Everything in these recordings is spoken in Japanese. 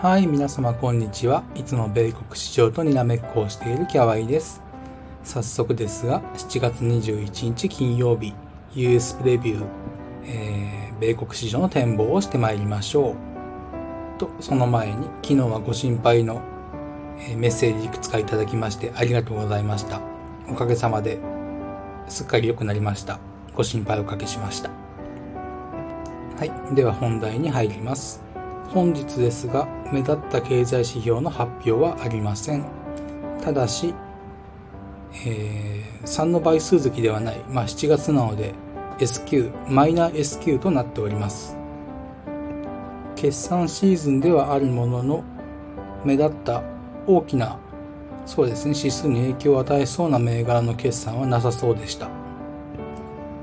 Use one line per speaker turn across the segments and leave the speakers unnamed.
はい、皆様こんにちは。いつも米国市場とにらめっこをしているキャワイです。早速ですが、7月21日金曜日、US プレビュー、えー、米国市場の展望をしてまいりましょう。と、その前に、昨日はご心配の、えメッセージいくつかいただきましてありがとうございました。おかげさまで、すっかり良くなりました。ご心配おかけしました。はい、では本題に入ります。本日ですが、目立った経済指標の発表はありません。ただし、えー、3の倍数月ではない、まあ、7月なので S q マイナー S q となっております。決算シーズンではあるものの、目立った大きな、そうですね、指数に影響を与えそうな銘柄の決算はなさそうでした。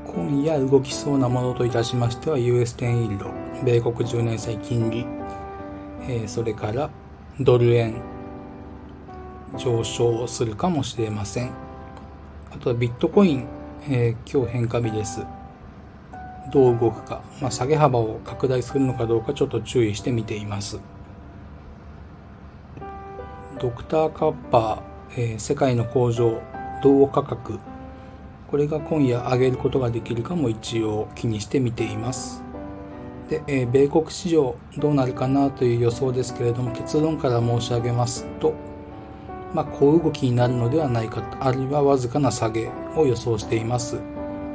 今夜動きそうなものといたしましては US10 イールド、米国10年債金利、えー、それからドル円上昇するかもしれません。あとはビットコイン、えー、今日変化日です。どう動くか、まあ、下げ幅を拡大するのかどうかちょっと注意して見ています。ドクターカッパー、えー、世界の工場、銅価格、これが今夜上げることができるかも一応気にして見ています。で、えー、米国市場どうなるかなという予想ですけれども結論から申し上げますと、まあ、小動きになるのではないかあるいはわずかな下げを予想しています。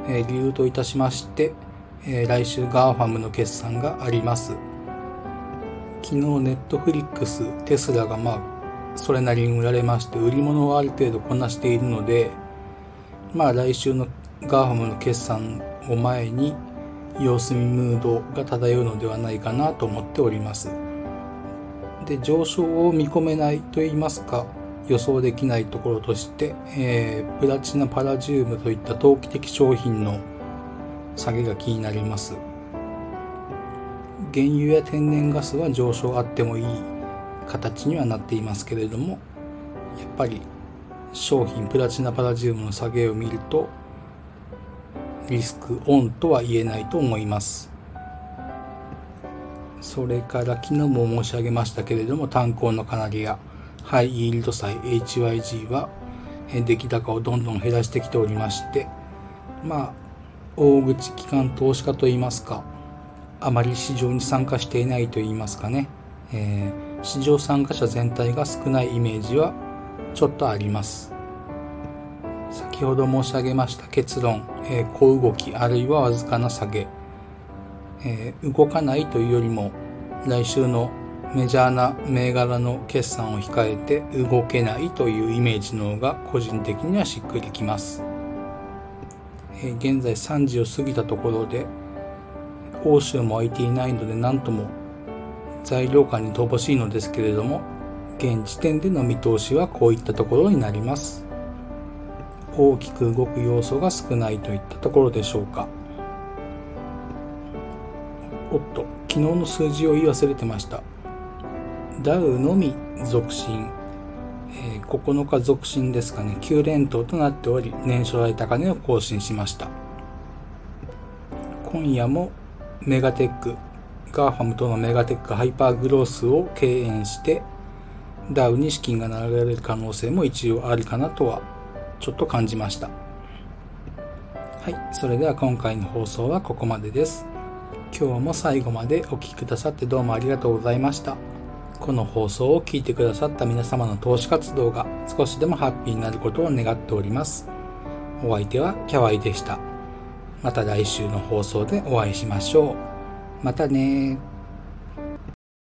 えー、理由といたしまして、えー、来週 GAFAM の決算があります。昨日ネットフリックス、テスラがまあそれなりに売られまして売り物をある程度こなしているのでまあ来週の GAFAM の決算を前に様子見ムードが漂うのではないかなと思っております。で上昇を見込めないといいますか予想できないところとして、えー、プラチナパラジウムといった投機的商品の下げが気になります。原油や天然ガスは上昇あってもいい形にはなっていますけれどもやっぱり商品プラチナパラジウムの下げを見るとリスクオンとは言えないと思いますそれから昨日も申し上げましたけれども炭鉱のカナリアハイイールド債 HYG は出来高をどんどん減らしてきておりましてまあ大口機関投資家といいますかあまり市場に参加していないといいますかね、えー、市場参加者全体が少ないイメージはちょっとあります。先ほど申し上げました結論、えー、小動きあるいはわずかな下げ、えー、動かないというよりも来週のメジャーな銘柄の決算を控えて動けないというイメージの方が個人的にはしっくりきます。えー、現在3時を過ぎたところで欧州も空いていないので何とも材料感に乏しいのですけれども現時点での見通しはこういったところになります。大きく動く要素が少ないといったところでしょうか。おっと、昨日の数字を言い忘れてました。ダウのみ続伸、えー、9日続伸ですかね、9連投となっており、年初来高値を更新しました。今夜もメガテック、 GAFAM とのメガテックハイパーグロースを敬遠してダウに資金が流れる可能性も一応あるかなとはちょっと感じました。はい、それでは今回の放送はここまでです。今日も最後までお聴きくださってどうもありがとうございました。この放送を聞いてくださった皆様の投資活動が少しでもハッピーになることを願っております。お相手はキャワイでした。また来週の放送でお会いしましょう。またね